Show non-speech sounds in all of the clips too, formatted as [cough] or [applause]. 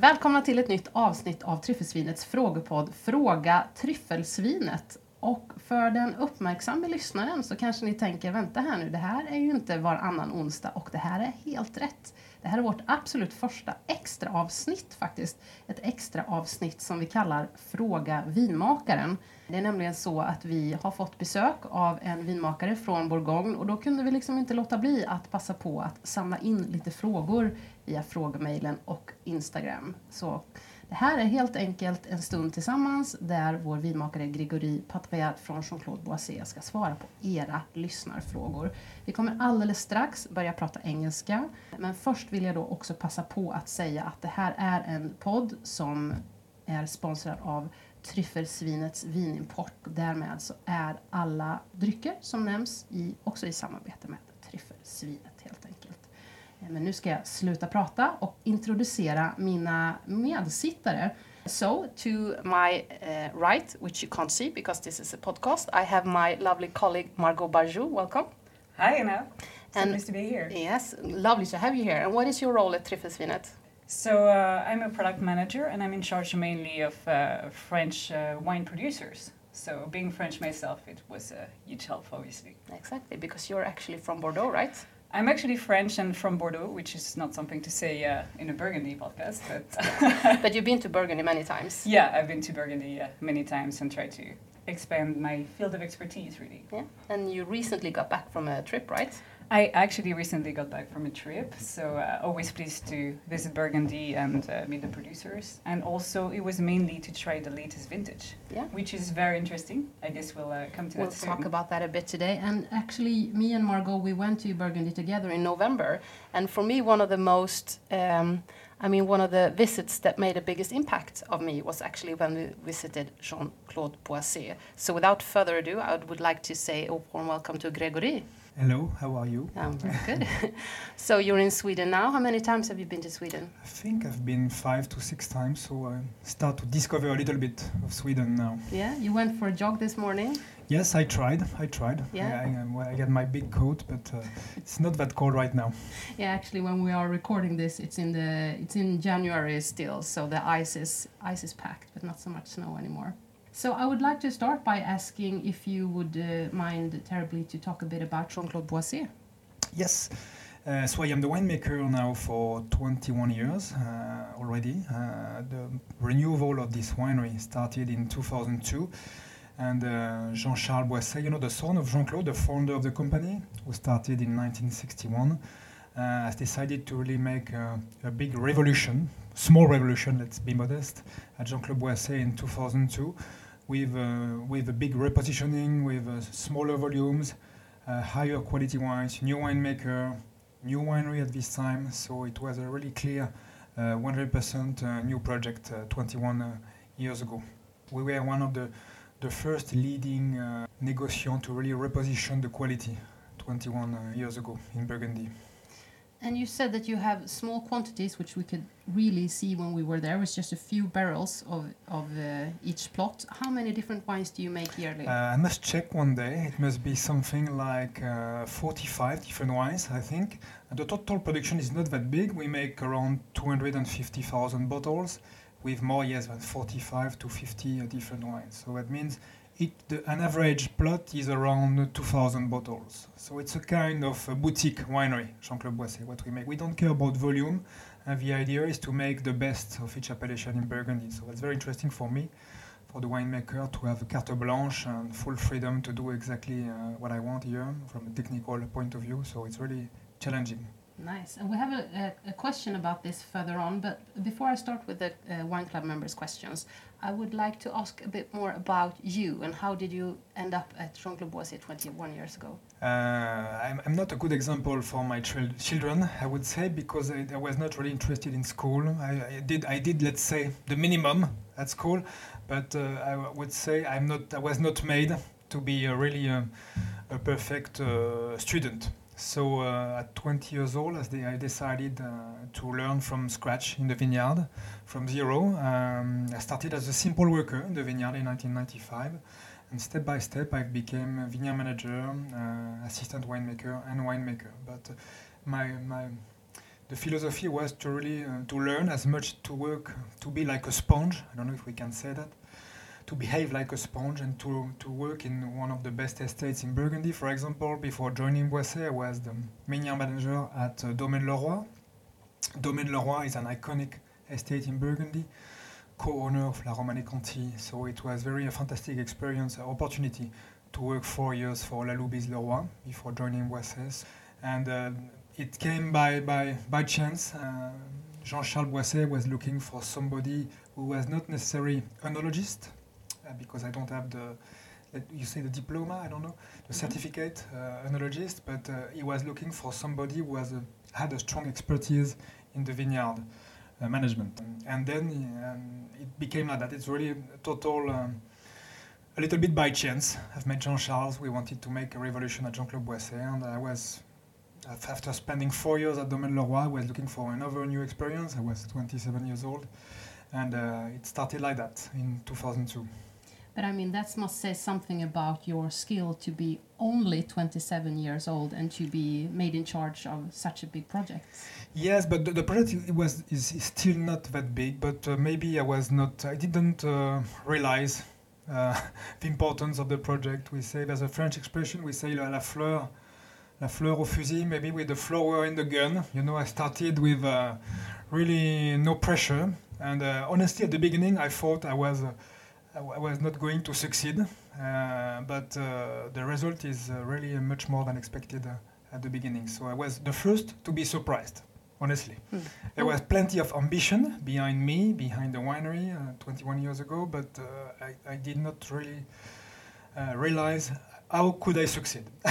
Välkomna till ett nytt avsnitt av Tryffelsvinets frågepodd Fråga Tryffelsvinet. Och för den uppmärksamma lyssnaren så kanske ni tänker, vänta här nu, det här är ju inte varannan onsdag och det här är helt rätt. Det här är vårt absolut första extra avsnitt faktiskt. Ett extra avsnitt som vi kallar Fråga vinmakaren. Det är nämligen så att vi har fått besök av en vinmakare från Bourgogne och då kunde vi liksom inte låta bli att passa på att samla in lite frågor via frågemailen och Instagram. Så det här är helt enkelt en stund tillsammans där vår vinmakare Gregory Patpayat från Jean-Claude Boisset ska svara på era lyssnarfrågor. Vi kommer alldeles strax börja prata engelska, men först vill jag då också passa på att säga att det här är en podd som är sponsrad av Tryffelsvinets vinimport. Därmed så är alla drycker som nämns i, också i samarbete med Tryffelsvinet men nu ska jag sluta prata och introducera mina medsittare. So, to my uh, right, which you can't see because this is a podcast, I have my lovely colleague Margot Barjou. Welcome. Hi, Anna. And- nice to be here. Yes, lovely to have you here. And what is your role at Tryffelsvinet? So uh, I'm a product manager, and I'm in charge mainly of uh, French uh, wine producers. So being French myself, it was a huge help, obviously. Exactly, because you're actually from Bordeaux, right? I'm actually French and from Bordeaux, which is not something to say uh, in a Burgundy podcast, but [laughs] but you've been to Burgundy many times. yeah, I've been to Burgundy uh, many times and tried to expand my field of expertise, really. Yeah. And you recently got back from a trip, right? I actually recently got back from a trip, so uh, always pleased to visit Burgundy and uh, meet the producers. And also, it was mainly to try the latest vintage, Yeah. which is very interesting. I guess we'll uh, come to We'll that soon. talk about that a bit today. And actually, me and Margaux, we went to Burgundy together in November. And for me, one of the most, um, I mean, one of the visits that made the biggest impact of me was actually when we visited Jean Claude Boisset. So without further ado, I would like to say a warm welcome to Gregory. Hello, how are you? I'm very good. [laughs] so you're in Sweden now. How many times have you been to Sweden? I think I've been five to six times, so I start to discover a little bit of Sweden now. Yeah, you went for a jog this morning. Yes, I tried. I tried. Yeah. I, I, I got my big coat, but uh, it's not that cold right now. [laughs] Yeah, actually, when we are recording this, it's in the it's in January still, so the ice is ice is packed, but not so much snow anymore. So I would like to start by asking if you would uh, mind terribly to talk a bit about Jean-Claude Boisset. Yes. Uh, so I am the winemaker now for 21 years uh, already. Uh, the renewal of this winery started in 2002. And uh, Jean-Charles Boisset, you know, the son of Jean-Claude, the founder of the company, who started in 1961, uh, has decided to really make a, big revolution, small revolution, let's be modest, at Jean-Claude Boisset in 2002, with, uh, with a big repositioning, with uh, smaller volumes, uh, higher quality wines, new winemaker, new winery at this time. So it was a really clear uh, 100% uh, new project uh, 21 uh, years ago. We were one of the, the first leading negociants to really reposition the quality 21 uh, years ago in Burgundy. And you said that you have small quantities, which we could really see when we were there. It was just a few barrels of of uh, each plot. How many different wines do you make yearly? Uh, I must check one day. It must be something like uh, 45 different wines, I think. And the total production is not that big. We make around 250,000 bottles with more, yes, than 45 to 50 uh, different wines. So that means it, the, an average plot is around 2,000 bottles. So it's a kind of a boutique winery, Jean-Claude Boisset, what we make. We don't care about volume. And the idea is to make the best of each appellation in Burgundy. So it's very interesting for me for the winemaker to have carte blanche and full freedom to do exactly uh, what I want here from a technical point of view. So it's really challenging. Nice. And we have a, a, a question about this further on, but before I start with the uh, Wine Club members' questions, I would like to ask a bit more about you and how did you end up at Jean Claude Boisset 21 years ago? Uh, I'm, I'm not a good example for my chil- children, I would say, because I, I was not really interested in school. I, I did, I did, let's say, the minimum at school, but uh, I would say I'm not, I was not made to be a really uh, a perfect uh, student. So uh, at 20 years old, as they, I decided uh, to learn from scratch in the vineyard, from zero. Um, I started as a simple worker in the vineyard in 1995. And step by step, I became a vineyard manager, uh, assistant winemaker, and winemaker. But uh, my, my the philosophy was to really uh, to learn as much to work to be like a sponge. I don't know if we can say that. To behave like a sponge and to, to work in one of the best estates in Burgundy. For example, before joining Boisset, I was the manager manager at uh, Domaine Leroy. Domaine Leroy is an iconic estate in Burgundy, co-owner of La Romanée Conti. So it was very a fantastic experience, opportunity to work four years for Lalou Bize-Leroy before joining Boisset. And uh, it came by, by, by chance. Uh, Jean-Charles Boisset was looking for somebody who was not necessarily an enologist, uh, because I don't have the, you say the diploma, I don't know, the Mhm. certificate, uh, enologist, but uh, he was looking for somebody who was a, had a strong expertise in the vineyard uh, management. And then um, it became like that. It's really a total, um, a little bit by chance. I've met Jean Charles. We wanted to make a revolution at Jean Claude Boisset, and I was, after spending four years at Domaine Leroy, I was looking for another new experience. I was 27 years old, and uh, it started like that in 2002. But I mean, that must say something about your skill to be only 27 years old and to be made in charge of such a big project. Yes, but the, the project was is, still not that big. But uh, maybe I was not. I didn't uh, realize uh, [laughs] the importance of the project. We say there's a French expression. We say la, la fleur, la fleur au fusil. Maybe with the flower in the gun. You know, I started with uh, really no pressure. And uh, honestly, at the beginning, I thought I was. I w- I was not going to succeed, uh, but uh, the result is uh, really much more than expected uh, at the beginning. So I was the first to be surprised, honestly. Hmm. There was plenty of ambition behind me, behind the winery uh, 21 years ago, but uh, I, I did not really uh, realize how could I succeed. [laughs]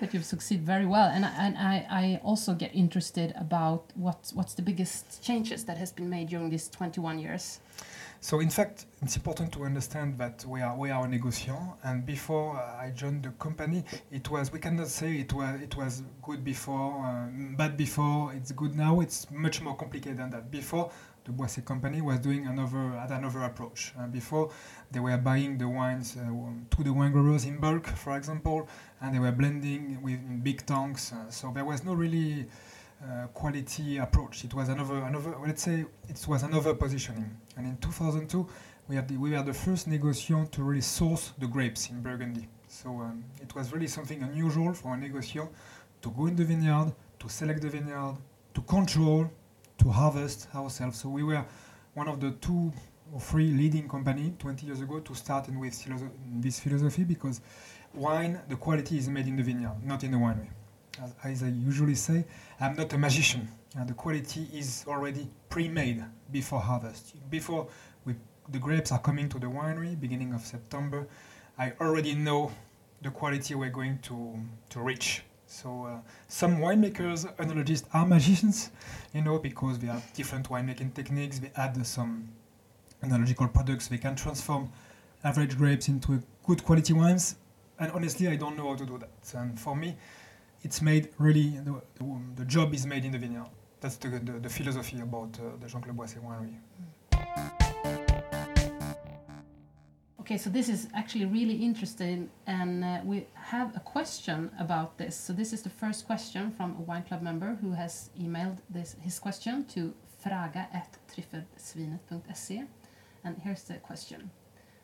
but you've succeeded very well, and I, and I, I also get interested about what what's the biggest changes that has been made during these 21 years. So in fact, it's important to understand that we are we are a negociant, and before uh, I joined the company, it was we cannot say it was it was good before, um, bad before. It's good now. It's much more complicated than that. Before, the Boisset company was doing another had another approach. Uh, before, they were buying the wines uh, to the wine growers in bulk, for example, and they were blending with big tanks. Uh, so there was no really uh, quality approach. It was another, another. Let's say it was another positioning. And in 2002, we the, we were the first negociant to really source the grapes in Burgundy. So um, it was really something unusual for a negociant to go in the vineyard, to select the vineyard, to control, to harvest ourselves. So we were one of the two or three leading company 20 years ago to start in with this philosophy because wine, the quality is made in the vineyard, not in the winery. As, I usually say, I'm not a magician. Uh, the quality is already pre-made before harvest. Before we, the grapes are coming to the winery, beginning of September, I already know the quality we're going to, to reach. So uh, some winemakers, enologists are magicians, you know, because they have different winemaking techniques. They add some enological products. They can transform average grapes into good quality wines. And honestly, I don't know how to do that. And for me, it's made really the, the, job is made in the vineyard. That's the, the, the philosophy about uh, the Jean Claude Boisset winery. Okay, so this is actually really interesting, and uh, we have a question about this. So this is the first question from a wine club member who has emailed this his question to fraga at tryffelsvinet.se, and here's the question.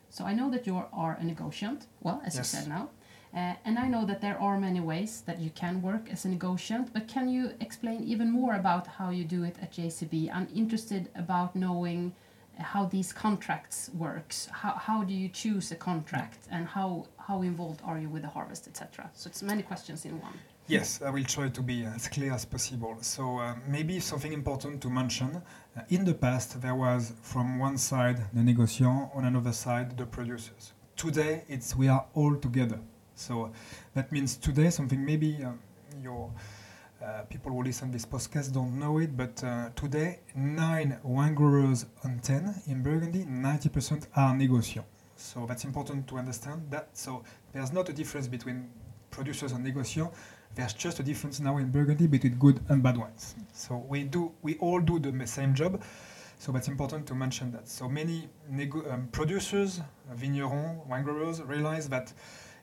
So I know that you are a negotiant, well, as Yes. you said now, uh, and I know that there are many ways that you can work as a negotiant. But can you explain even more about how you do it at JCB? I'm interested about knowing how these contracts works how, how do you choose a contract and how how involved are you with the harvest etc so it's many questions in one Yes, I will try to be as clear as possible. So uh, maybe something important to mention. Uh, in the past, there was from one side the negociant, on another side the producers. Today, it's we are all together. So that means today something maybe um, your uh, people who listen this podcast don't know it, but uh, today nine wine growers on ten in Burgundy, 90% are negociants. So that's important to understand that. So there's not a difference between producers and negociants there's just a difference now in Burgundy between good and bad wines. So we do, we all do the same job. So that's important to mention that. So many um, producers, vignerons, wine growers realize that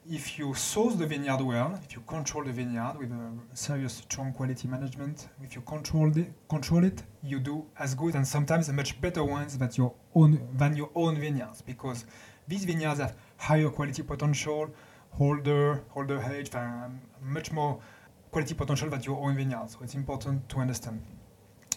if you source the vineyard well, if you control the vineyard with a serious, strong quality management, if you control it, control it, you do as good and sometimes much better wines than your own than your own vineyards because these vineyards have higher quality potential, older, older age, much more quality potential than your own vineyards. So it's important to understand.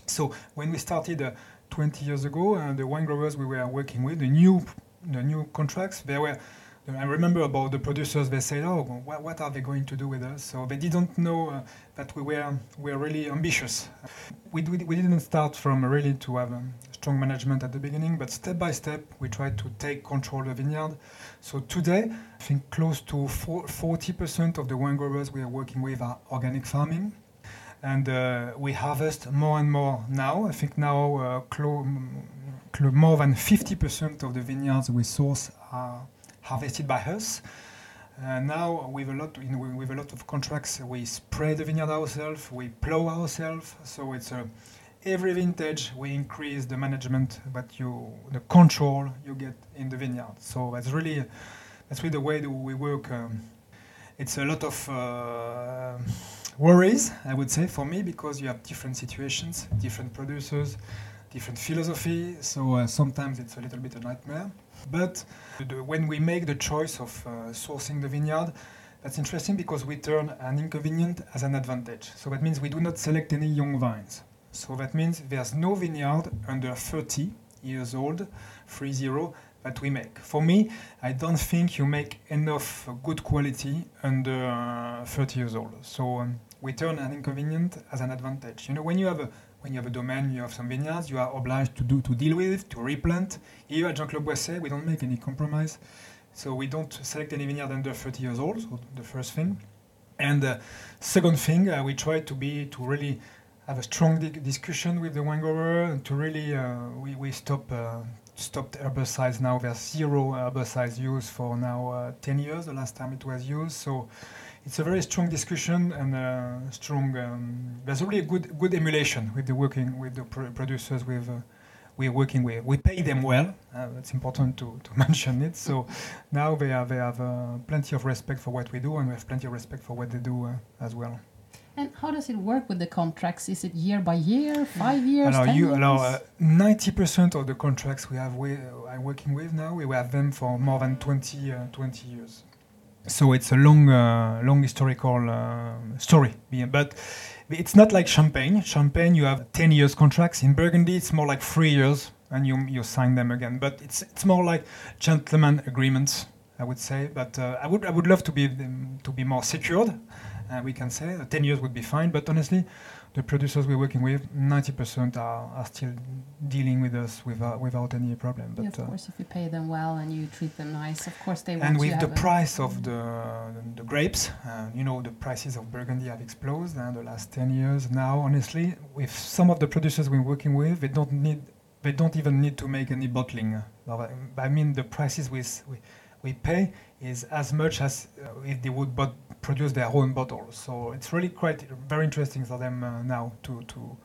So when we started uh, 20 years ago, uh, the wine growers we were working with, the new, the new contracts, they were I remember about the producers. They said, "Oh, what, what, are they going to do with us?" So they didn't know uh, that we were we were really ambitious. We, we, didn't start from really to have a strong management at the beginning, but step by step we tried to take control of the vineyard. So today, I think close to forty percent of the wine growers we are working with are organic farming, and uh, we harvest more and more now. I think now uh, more than fifty percent of the vineyards we source are harvested by us. Uh, now, with a lot, in, with a lot of contracts, we spray the vineyard ourselves, we plow ourselves. So it's a, every vintage we increase the management, but you the control you get in the vineyard. So that's really that's really the way that we work. Um, it's a lot of uh, worries, I would say, for me because you have different situations, different producers, different philosophy. So uh, sometimes it's a little bit a nightmare. But the, when we make the choice of uh, sourcing the vineyard, that's interesting because we turn an inconvenience as an advantage. So that means we do not select any young vines. So that means there's no vineyard under 30 years old, 3-0, that we make. For me, I don't think you make enough good quality under uh, 30 years old. So um, we turn an inconvenience as an advantage. You know, when you have a when you have a domain, you have some vineyards, you are obliged to do to deal with, to replant. Here at Jean Claude Boisset, we don't make any compromise. So we don't select any vineyard under 30 years old, so the first thing. And the uh, second thing, uh, we try to be, to really have a strong di- discussion with the wine grower and to really, uh, we, we stop, uh, stopped herbicides now. There's zero herbicides used for now uh, 10 years, the last time it was used. So it's a very strong discussion and a strong. Um, there's really a good good emulation with the working with the pro- producers with. Uh, we're working with. We pay them well. Uh, it's important to, to [laughs] mention it. So now they have, they have uh, plenty of respect for what we do, and we have plenty of respect for what they do uh, as well. And how does it work with the contracts? Is it year by year, five years, ten you, years? alors, 90% of the contracts we have we, I'm working with now, we have them for more than 20, uh, 20 years so it's a long, uh, long historical uh, story. But it's not like Champagne. Champagne, you have 10 years contracts. In Burgundy, it's more like three years, and you you sign them again. But it's it's more like gentleman agreements, I would say. But uh, I would I would love to be to be more secured. Uh, we can say 10 years would be fine. But honestly, the producers we're working with, 90% are, are still dealing with us without, without any problem. But, yeah, of uh, course, if you pay them well and you treat them nice, of course they want And with the price of the, the grapes, uh, you know, the prices of Burgundy have exploded in the last 10 years. Now, honestly, with some of the producers we're working with, they don't need, they don't even need to make any bottling. I mean, the prices with, we, we pay is as much as uh, if they would but produce their own bottles. So it's really quite very interesting for them uh, now to, to,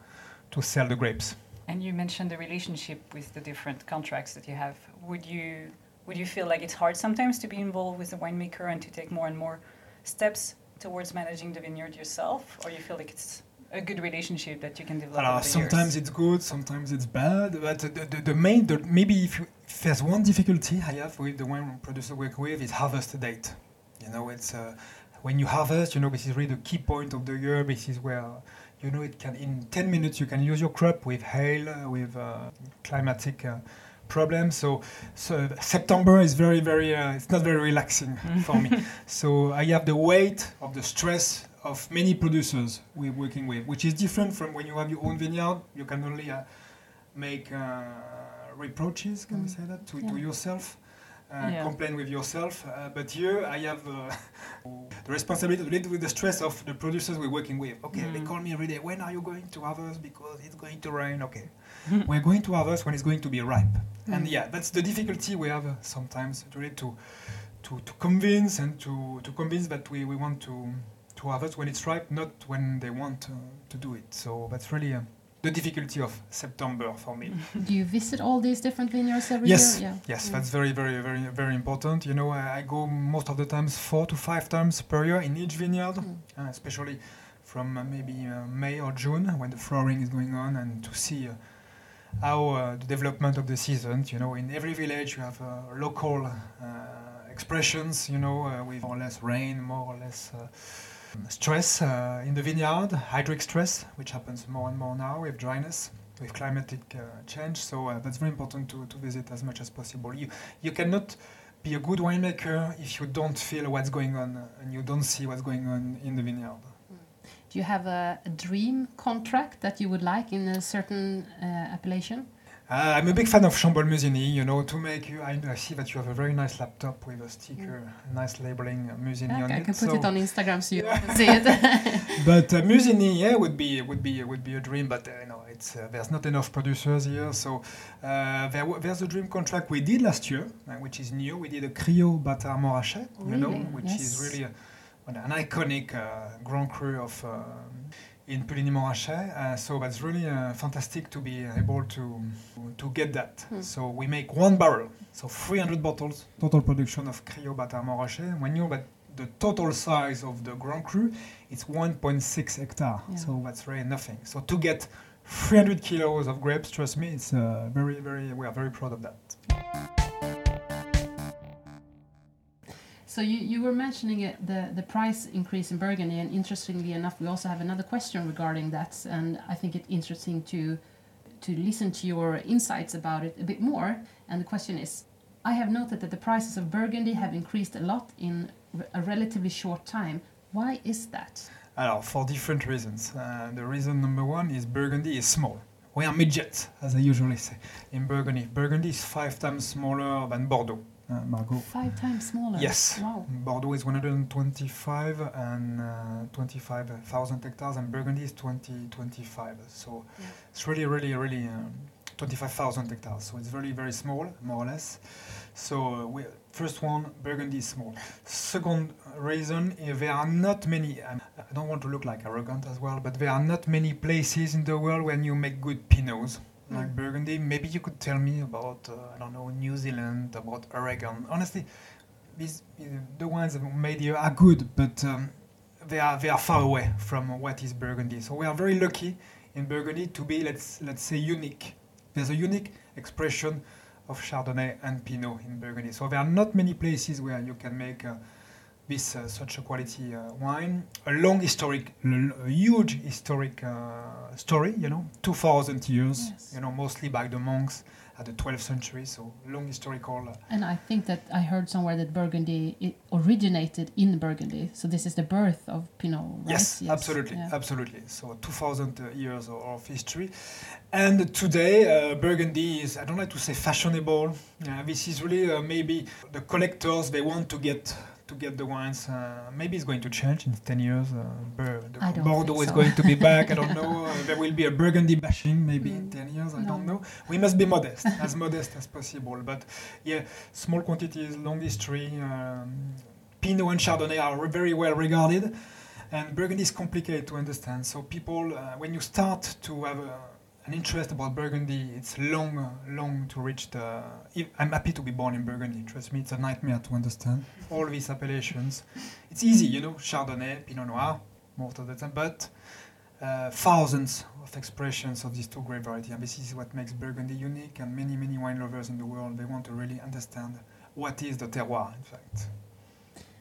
to sell the grapes. And you mentioned the relationship with the different contracts that you have. Would you would you feel like it's hard sometimes to be involved with the winemaker and to take more and more steps towards managing the vineyard yourself, or you feel like it's a good relationship that you can develop? Uh, sometimes years? it's good, sometimes it's bad. But the, the, the main, the, maybe if, you, if, there's one difficulty I have with the wine producer work with, is harvest date. You know, it's uh, when you harvest, you know, this is really the key point of the year. This is where, you know, it can in 10 minutes you can use your crop with hail, uh, with uh, climatic uh, problems. So, so September is very, very, uh, it's not very relaxing [laughs] for me. So I have the weight of the stress of many producers we're working with, which is different from when you have your own vineyard. You can only uh, make uh, reproaches, can mm. we say that, to, yeah. to yourself uh, yeah. complain with yourself. Uh, but here I have uh, [laughs] the responsibility to live with the stress of the producers we're working with. Okay, mm. they call me every day. When are you going to harvest? Because it's going to rain. Okay, [laughs] we're going to harvest when it's going to be ripe. Mm. And yeah, that's the difficulty we have uh, sometimes really to, to to convince and to to convince that we, we want to to harvest when it's ripe, not when they want to do it. So that's really. Uh, the difficulty of September for me. [laughs] Do you visit all these different vineyards every Yes, year? yes, Mm. that's very, very, very, very important. You know, I I go most of the times four to five times per year in each vineyard, Mm. uh, especially from uh, maybe uh, May or June when the flowering is going on, and to see uh, how uh, the development of the seasons. You know, in every village you have uh, local uh, expressions. You know, uh, with more or less rain, more or less. Stress uh, in the vineyard, hydric stress, which happens more and more now with dryness, with climatic uh, change. So uh, that's very important to, to visit as much as possible. You, you cannot be a good winemaker if you don't feel what's going on uh, and you don't see what's going on in the vineyard. Do you have a, a dream contract that you would like in a certain uh, appellation? Uh, I'm a big fan of Chambolle Musigny, you know, to make you. I, I see that you have a very nice laptop with a sticker, a nice labeling, uh, Musigny on Okay, I it. can put so- it on Instagram so you can see it. [laughs] but uh, Musigny, yeah, would be would be would be a dream. But uh, you know, it's uh, there's not enough producers here. So uh, there, w- there's a dream contract we did last year, uh, which is new. We did a Criots Bâtard Montrachet, you know, which Yes. is really a, an iconic uh, Grand Cru of. In Puligny Montrachet, uh, so that's really uh, fantastic to be able to to get that. Hmm. So we make one barrel, so 300 bottles total production of Criots Bâtard Montrachet. When you but the total size of the Grand Cru, it's 1.6 hectare. Yeah. So that's really nothing. So to get 300 kilos of grapes, trust me, it's uh, very, very. We are very proud of that. So you, you were mentioning it, the, the price increase in Burgundy, and interestingly enough, we also have another question regarding that, and I think it's interesting to to listen to your insights about it a bit more. And the question is, I have noted that the prices of Burgundy have increased a lot in a relatively short time. Why is that? Alors, for different reasons. Uh, the reason number one is Burgundy is small. We are midgets, as I usually say in Burgundy. Burgundy is five times smaller than Bordeaux. Uh, Margaux. Five times smaller. Yes. Wow. Bordeaux is 125 and uh, 25,000 hectares, and Burgundy is 20, 25. So Yeah. it's really, really, really um, 25,000 hectares. So it's very, very small, more or less. So uh, we, first one, Burgundy is small. Second reason, uh, there are not many. Um, I don't want to look like arrogant as well, but there are not many places in the world when you make good pinots like Mm. Burgundy. Maybe you could tell me about, uh, I don't know, New Zealand, about Oregon. Honestly, these the wines that made here are good, but um, they are they are far away from what is Burgundy. So we are very lucky in Burgundy to be let's let's say unique. There's a unique expression of Chardonnay and Pinot in Burgundy. So there are not many places where you can make uh, this uh, such a quality uh, wine. A long historic, l- a huge historic uh, story. You know, 2,000 years. Yes. You know, mostly by the monks at the 12th century. So long historical. Uh, And I think that I heard somewhere that Burgundy it originated in Burgundy. So this is the birth of Pinot, right? Yes, absolutely, Yeah. absolutely. So 2,000 uh, years of, of history, and today uh, Burgundy is I don't like to say fashionable. Uh, this is really uh, maybe the collectors they want to get to get the wines. Uh, maybe it's going to change in 10 years. Uh, the Bordeaux is so. going to be back. I don't [laughs] know. Uh, there will be a Burgundy bashing maybe in Mm, 10 years. I no. don't know. We must be modest, [laughs] as modest as possible. But yeah, small quantities, long history. Um, Pinot and Chardonnay are very well regarded, and Burgundy is complicated to understand. So people, uh, when you start to have a, an interest about Burgundy, it's long, long to reach the. I'm happy to be born in Burgundy. Trust me, it's a nightmare to understand all these appellations. It's easy, you know, Chardonnay, Pinot Noir, most of the time, but uh, thousands of expressions of these two grape varieties. And this is what makes Burgundy unique. And many, many wine lovers in the world they want to really understand what is the terroir, in fact.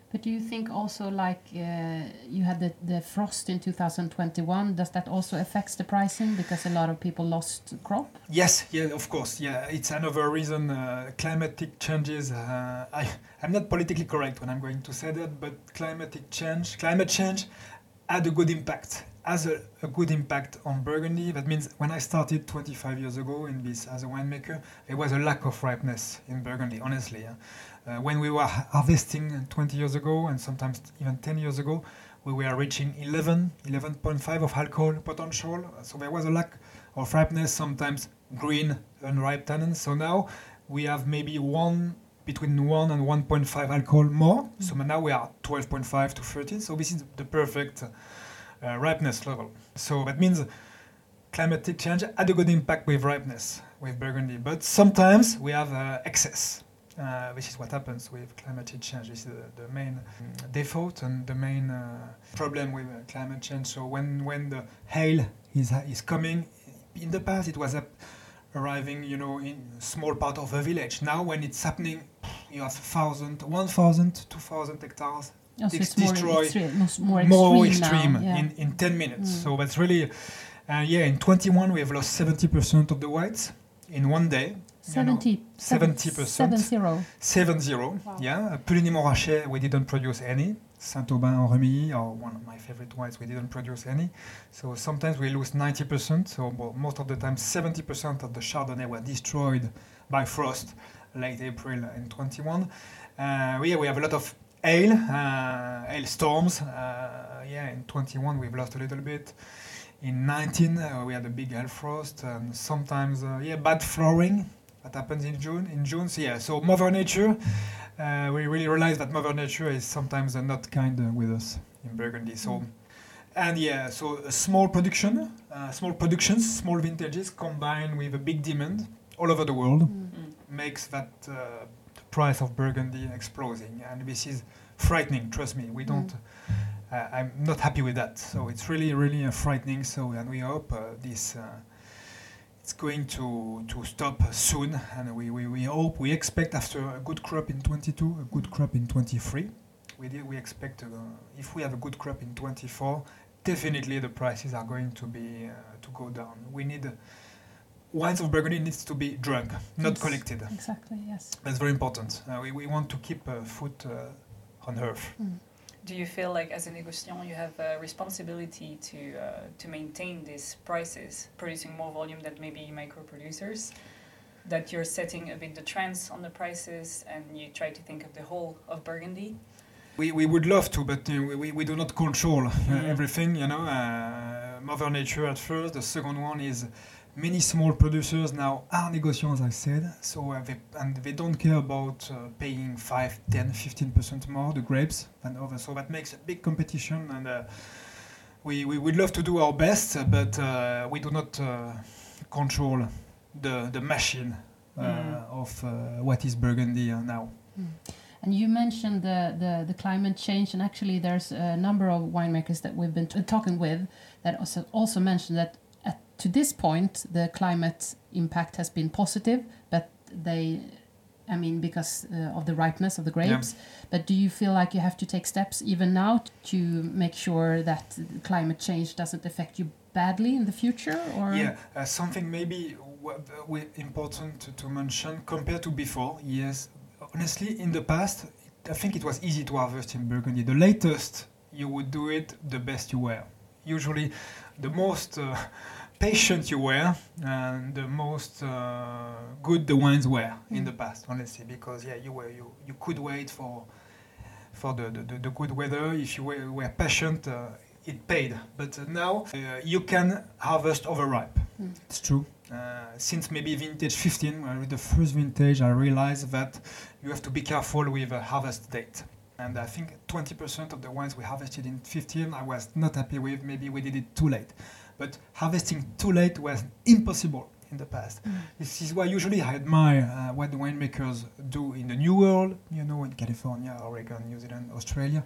But do you think also like uh, you had the, the frost in 2021, does that also affects the pricing because a lot of people lost crop? Yes, yeah, of course, yeah. It's another reason. Uh, climatic changes. Uh, I, I'm not politically correct when I'm going to say that, but climatic change, climate change, had a good impact. Has a, a good impact on Burgundy. That means when I started 25 years ago in this as a winemaker, there was a lack of ripeness in Burgundy. Honestly, yeah. Uh, when we were harvesting 20 years ago and sometimes even 10 years ago, we were reaching 11, 11.5 of alcohol potential. So there was a lack of ripeness, sometimes green unripe tannins. So now we have maybe one between 1 and 1.5 alcohol more. So now we are 12.5 to 13. So this is the perfect uh, ripeness level. So that means climatic change had a good impact with ripeness with Burgundy, but sometimes we have uh, excess. Uh, which is what happens with climate change. This is the, the main mm, default and the main uh, problem with uh, climate change. So when, when the hail is, is coming, in the past it was arriving, you know, in small part of a village. Now when it's happening, you have 1,000, 1,000, 2,000 hectares Oh, so It's more destroy- more, more more extreme, extreme now. Yeah. in, in 10 minutes. Mm. So that's really, uh, yeah, in 21 we have lost 70% of the whites in one day. You know, 70, 70%. Seven zero. 7-0, Wow. yeah. Puligny Montrachet, we didn't produce any. Saint-Aubin en Remilly, or one of my favorite whites, we didn't produce any. So sometimes we lose 90%, so well, most of the time 70% of the Chardonnay were destroyed by frost late April in 21. Uh, yeah, we have a lot of hail, uh, hail storms. Uh, yeah, in 21 we've lost a little bit. In 19 uh, we had a big hail frost, and sometimes uh, yeah bad flowering that happens in June. In June, so yeah. So Mother Nature, uh, we really realize that Mother Nature is sometimes uh, not kind uh, with us in Burgundy. So. And yeah, so a small production, uh, small productions, small vintages combined with a big demand all over the world Mm. makes that uh, the price of Burgundy exploding, and this is frightening. Trust me, we don't. Uh, I'm not happy with that. So it's really, really uh, frightening. So and we hope uh, this. It's going to, to stop soon, and we, we, we hope, we expect after a good crop in 22, a good crop in 23. We, did, we expect, uh, if we have a good crop in 24, definitely the prices are going to be uh, to go down. We need wines of Burgundy needs to be drunk, not Yes. collected. Exactly, yes. That's very important. Uh, we, we want to keep uh, foot uh, on earth. Mm. Do you feel like, as a négociant, you have a responsibility to uh, to maintain these prices, producing more volume than maybe micro producers? That you're setting a bit the trends on the prices, and you try to think of the whole of Burgundy. We, we would love to, but uh, we, we, do not control uh, Mhm. everything, you know. Uh, Mother Nature at first. The second one is many small producers now are négociants, as I said. So uh, they, and they don't care about uh, paying 5, 10, 15% more the grapes than others. So that makes a big competition and uh, we, we would love to do our best, but uh, we do not uh, control the, the machine uh, Mm. of uh, what is Burgundy uh, now. And you mentioned the, the, the climate change, and actually, there's a number of winemakers that we've been t- talking with that also, also mentioned that at, to this point, the climate impact has been positive, but they, I mean, because uh, of the ripeness of the grapes. But do you feel like you have to take steps even now to make sure that climate change doesn't affect you badly in the future? Or Yeah, uh, something maybe w- w- important to, to mention compared to before. Yes, honestly, in the past, I think it was easy to harvest in Burgundy. The latest you would do it, the best you were. Usually, the most uh, patient you were, and the most uh, good the wines were in Mm. the past. Honestly, because yeah, you were you, you could wait for for the, the, the, the good weather. If you were, were patient, uh, it paid. But uh, now uh, you can harvest overripe. Mm. It's true. Uh, since maybe vintage 15, when I read the first vintage, I realized that you have to be careful with a harvest date. And I think 20% of the wines we harvested in 15, I was not happy with. Maybe we did it too late. But harvesting too late was impossible in the past. Mm. This is why usually I admire uh, what the winemakers do in the New World, you know, in California, Oregon, New Zealand, Australia,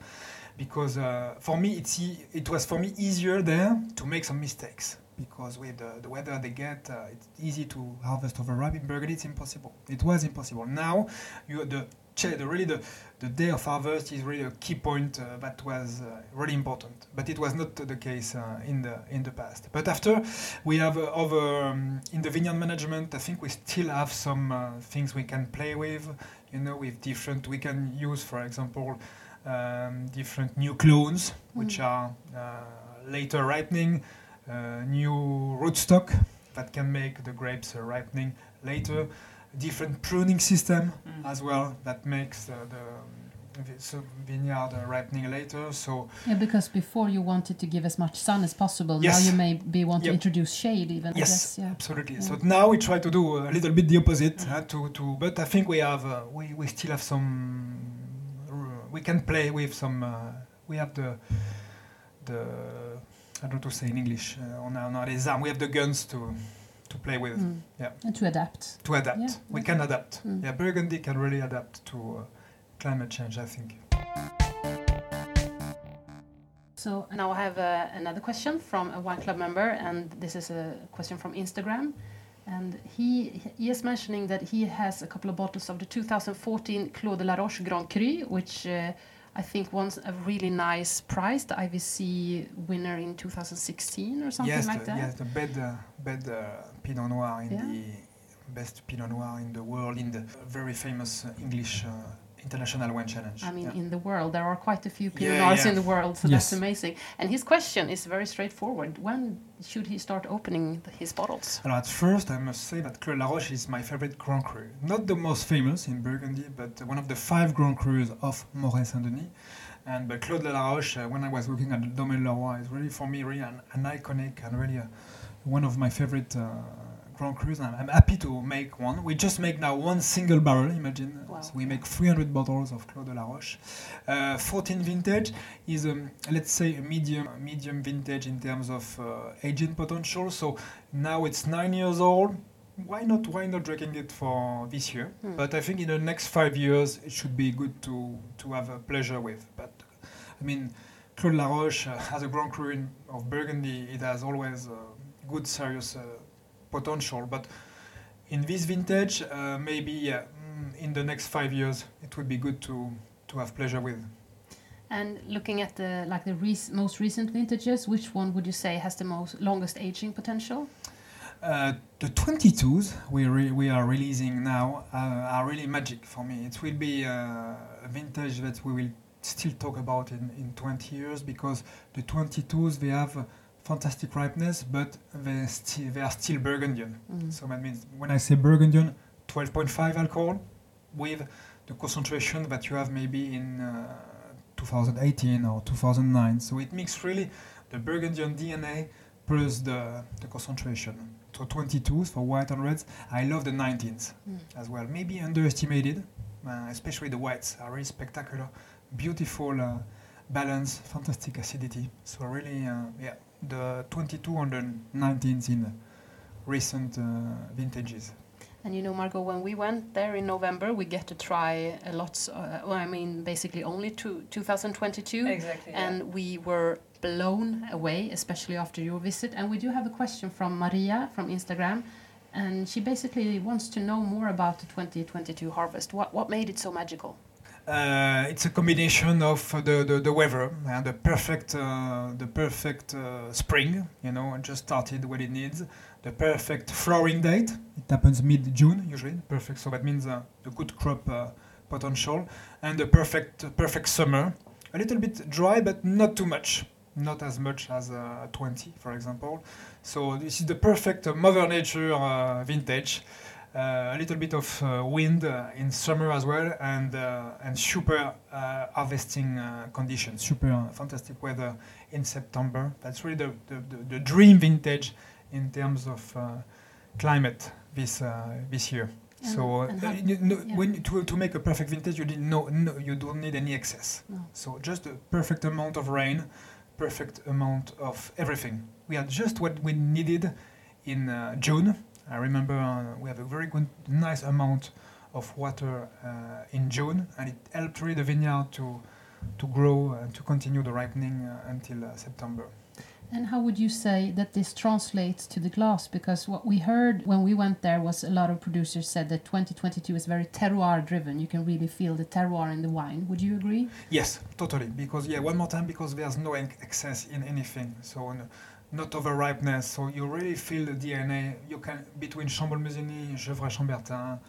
because uh, for me it's e- it was for me easier there to make some mistakes because with the, the weather they get, uh, it's easy to harvest overripe. In Burgundy, it's impossible. It was impossible. Now, you the the really the, the day of harvest is really a key point uh, that was uh, really important. But it was not the case uh, in the in the past. But after we have uh, over um, in the vineyard management, I think we still have some uh, things we can play with. You know, with different we can use, for example, um, different new clones which Mm. are uh, later ripening, uh, new rootstock that can make the grapes uh, ripening later, different pruning system Mm. as well that makes uh, the um, so vineyard uh, ripening later. So Yeah, because before you wanted to give as much sun as possible. Yes. Now you maybe want to introduce shade even. Yes, guess, yeah. absolutely. So now we try to do a little bit the opposite. Mm. uh, to, to but I think we have uh, we, we still have some we can play with some uh, we have the the I don't know to say in English. Uh, on, our, on les armes, we have the guns to to play with, Mm. Yeah. And to adapt. to adapt. Yeah, We yeah. can adapt. Mm. Yeah, Burgundy can really adapt to uh, climate change. I think. So now I have uh, another question from a wine club member, and this is a question from Instagram. And he, he is mentioning that he has a couple of bottles of the 2014 Clos de la Roche Grand Cru, which uh, I think won a really nice prize, the IVC winner in 2016 or something yes, like the, that. yes, the bed uh, bed uh, Pinot Noir in Yeah. the best Pinot Noir in the world in the very famous uh, English uh, International Wine Challenge. I mean, Yeah. in the world, there are quite a few Pinot Yeah, Noirs yeah. in the world, so Yes. that's amazing. And his question is very straightforward. When should he start opening the, his bottles? Alors at first, I must say that Clos de la Roche is my favorite Grand Cru. Not the most famous in Burgundy, but one of the five Grand Crus of Morey Saint-Denis. And but Clos de la Roche, uh, when I was looking at the Domaine Leroy, is really for me really an, an iconic and really uh one of my favorite uh, Grand Crus. And I'm happy to make one. We just make now one single barrel. Imagine, Wow. so we make 300 bottles of Clos de la Roche. Uh, 14 vintage is um, let's say a medium medium vintage in terms of uh, aging potential. So now it's nine years old. Why not? Why not drinking it for this year? Hmm. But I think in the next five years it should be good to to have a pleasure with. But I mean, Clos de la Roche uh, has a Grand Cru in, of Burgundy. It has always uh, good, serious uh, potential. But in this vintage, uh, maybe yeah, mm, in the next five years it would be good to to have pleasure with. And looking at the like the rec- most recent vintages, which one would you say has the most longest aging potential? Uh, the 22s we, re- we are releasing now uh, are really magic for me. It will be uh, a vintage that we will still talk about in, in 20 years because the 22s they have uh, fantastic ripeness, but they, sti- they are still Burgundian. Mm. So that means when I say Burgundian, 12.5 alcohol with the concentration that you have maybe in uh, 2018 or 2009. So it mixes really the Burgundian DNA plus the, the concentration. So 22s for white and reds. I love the 19s Mm. as well. Maybe underestimated, uh, especially the whites are really spectacular. Beautiful uh, balance, fantastic acidity. So really, uh, yeah, the 22 and the 19s in recent uh, vintages. And you know, Margaux, when we went there in November, we get to try a lot. Uh, well, I mean, basically only to 2022, Exactly. yeah. and we were blown away, especially after your visit. And we do have a question from Maria from Instagram, and she basically wants to know more about the 2022 harvest. What what made it so magical? Uh, it's a combination of the, the, the weather and the perfect uh, the perfect uh, spring. You know, just started what it needs. The perfect flowering date. It happens mid June usually. Perfect. So that means uh, the good crop uh, potential and the perfect perfect summer. A little bit dry, but not too much. Not as much as uh, 20, for example. So this is the perfect Mother Nature vintage. Uh, a little bit of uh, wind uh, in summer as well, and uh, and super uh, harvesting uh, conditions, super fantastic weather in September. That's really the, the, the, the dream vintage in terms of uh, climate this uh, this year. And- so uh, and you know, yeah. when to, to make a perfect vintage, you need no, no you don't need any excess. No. So just a perfect amount of rain, perfect amount of everything. We had just what we needed in uh, June. I remember uh, we have a very good, nice amount of water uh, in June, and it helped really the vineyard to to grow and to continue the ripening uh, until uh, September. And how would you say that this translates to the glass? Because what we heard when we went there was a lot of producers said that 2022 is very terroir driven. You can really feel the terroir in the wine. Would you agree? Yes, totally. Because yeah, one more time, because there's no excess in anything, so not over ripeness. So you really feel the DNA. You can between Chambolle-Musigny, Gevrey-Chambertin,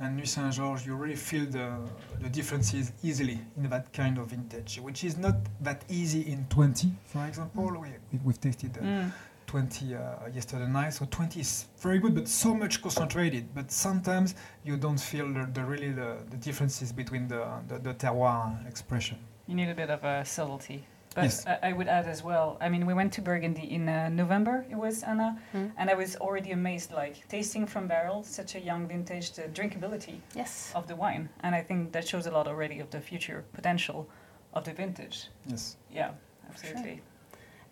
and Nuits Saint-Georges, you really feel the the differences easily in that kind of vintage, which is not that easy in 20, for example. We, we, we've tasted uh, Mm. 20 uh, yesterday night. So 20 is very good, but so much concentrated. But sometimes you don't feel the, the really the, the differences between the, the, the terroir expression. You need a bit of a subtlety. But Yes. I, I would add as well. I mean, we went to Burgundy in uh, November. It was Anna, Mm. and I was already amazed. Like tasting from barrel, such a young vintage, the drinkability Yes. of the wine, and I think that shows a lot already of the future potential of the vintage. Yes. Yeah, absolutely.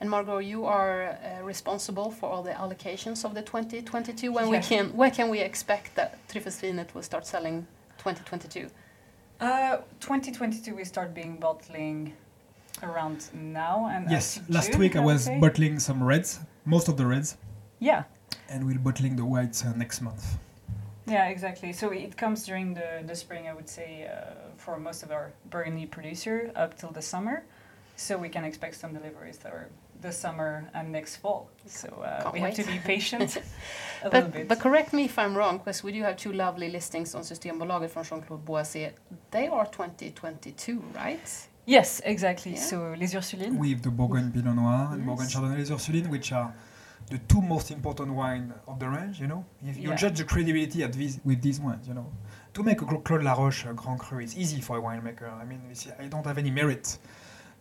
And Margaux, you are uh, responsible for all the allocations of the 2022. When we can, when can we expect that Tryffelsvinet will start selling 2022? Uh, 2022 we start being bottling around now and Yes, up last June, week I was say. bottling some reds, most of the reds, Yeah, and we'll bottling the whites uh, next month. yeah, exactly. So it comes during the, the spring, I would say, uh, for most of our Burgundy producer up till the summer. So we can expect some deliveries that are this summer and next fall. So uh, Can't we have to be patient [laughs] [laughs] a little But, bit. but correct me if I'm wrong, because we do have two lovely listings on Systembolaget from Jean-Claude Boisset. They are 2022, right? Yes, exactly. Yeah. So Les Ursulines. With the Bourgogne Pinot Noir and Yes. Bourgogne Chardonnay Les Ursulines, which are the two most important wines of the range, you know. If you Yeah. judge the credibility at these, with these wines, you know. To make a Cla- Clos de la Roche a Grand Cru, is easy for a winemaker. I mean, it's- I don't have any merit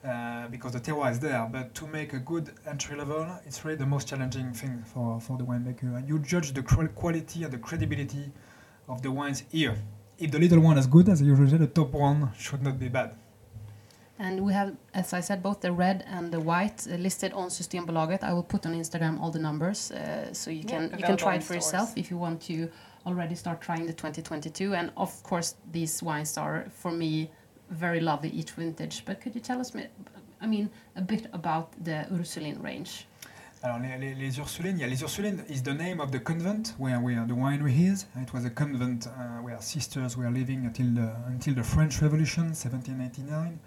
uh, because the terroir is there, but to make a good entry level, it's really the most challenging thing for, for the winemaker. And you judge the quality and the credibility of the wines here. If the little one is good, as usual, the top one should not be bad. And we have, as I said, both the red and the white uh, listed on Systembolaget. I will put on Instagram all the numbers uh, so you Yeah, can you can try it for stores. yourself if you want to already start trying the 2022. And of course, these wines are for me very lovely each vintage. But could you tell us, I mean, a bit about the Ursulines range? Alors, les, les, les Ursulines, yeah, les Ursulines is the name of the convent where, where the winery is. It was a convent uh, where sisters were living until the, until the French Revolution, 1789.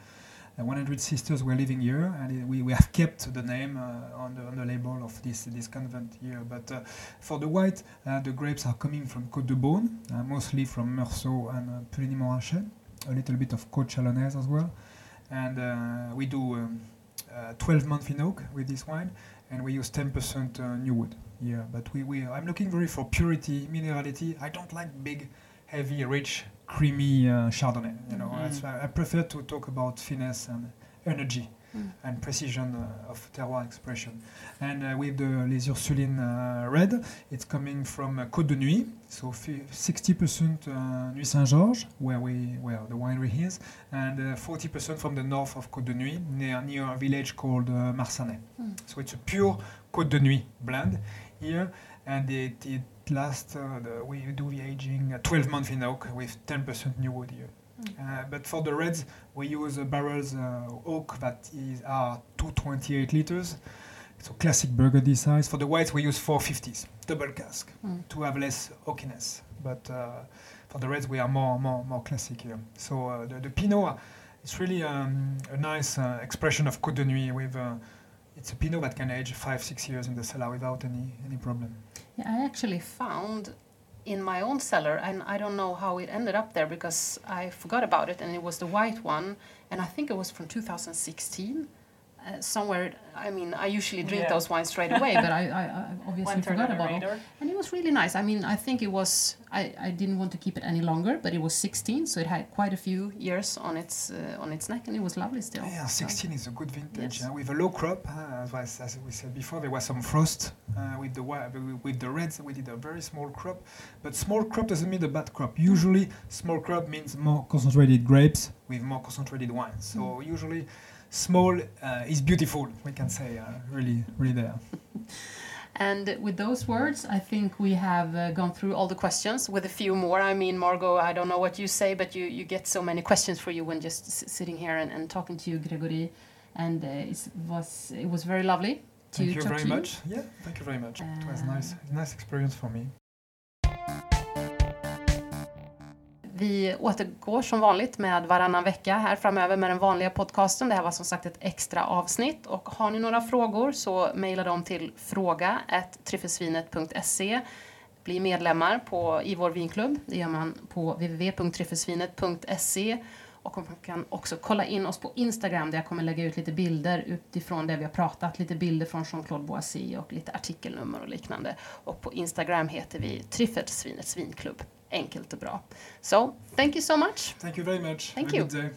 Uh, 100 sisters were living here, and we, we have kept the name uh, on, the, on the label of this, this convent here. But uh, for the white, uh, the grapes are coming from Côte de Beaune, mostly from Meursault and uh, Puligny-Montrachet, a little bit of Côte Chalonnaise as well. And we do um, uh, 12 month in oak with this wine and we use 10% uh, new wood here. But we, we, I'm looking very for purity, minerality. I don't like big, heavy, rich, creamy uh, Chardonnay. You know. That's why I prefer to talk about finesse and energy Mm. and precision uh, of terroir expression. And uh, with the Les Ursulines uh, red, it's coming from uh, Côte de Nuits, so fi- 60% uh, Nuits Saint-Georges, where we where the winery is, and uh, 40% from the north of Côte de Nuits, near near a village called uh, Marsannay. Mm. So it's a pure Côte de Nuits blend here, and it, it lasts. Uh, the, we do the aging uh, 12 months in oak with 10% new wood here. Uh, but for the reds, we use uh, barrels uh, oak that is are 228 liters, so classic Burgundy size. For the whites, we use 450s, double cask, Mm. to have less oakiness. But uh, for the reds, we are more more more classic here. So uh, the, the Pinot, it's really um, a nice uh, expression of Côte de Nuits. With uh, it's a Pinot that can age five six years in the cellar without any any problem. Yeah, I actually found in my own cellar, and I don't know how it ended up there because I forgot about it, and it was the white one, and I think it was from 2016. Uh, somewhere, I mean, I usually drink Yeah. those wines straight away, but I, I, I [laughs] obviously Went forgot under the about it. And it was really nice. I mean, I think it was. I, I didn't want to keep it any longer, but it was 16, so it had quite a few years on its uh, on its neck, and it was lovely still. Yeah, So- 16 is a good vintage Yes. uh, with a low crop. Uh, as, was- as we said before, there was some frost uh, with the with the reds. We did a very small crop, but small crop doesn't mean a bad crop. Usually, small crop means more concentrated grapes with more concentrated wine. So usually, small uh, is beautiful. We can say uh, really, really there. And with those words, I think we have uh, gone through all the questions with a few more. I mean, Margaux, I don't know what you say, but you, you get so many questions for you when just s- sitting here and, and talking to you, Gregory. And uh, it was it was very lovely to Thank you very you. much. Yeah, thank you very much. it was Uh, nice, nice experience for me. Vi återgår som vanligt med varannan vecka här framöver med den vanliga podcasten. Det här var som sagt ett extra avsnitt och har ni några frågor så mejla dem till fråga tryffelsvinet.se. Bli medlemmar på, i vår vinklubb. Det gör man på www.tryffelsvinet.se och man kan också kolla in oss på Instagram där jag kommer lägga ut lite bilder utifrån det vi har pratat. Lite bilder från Jean-Claude Boissy och lite artikelnummer och liknande. Och på Instagram heter vi Tryffelsvinets vinklubb. Enkelt och bra. So, thank you so much. Thank you very much. Thank Have you.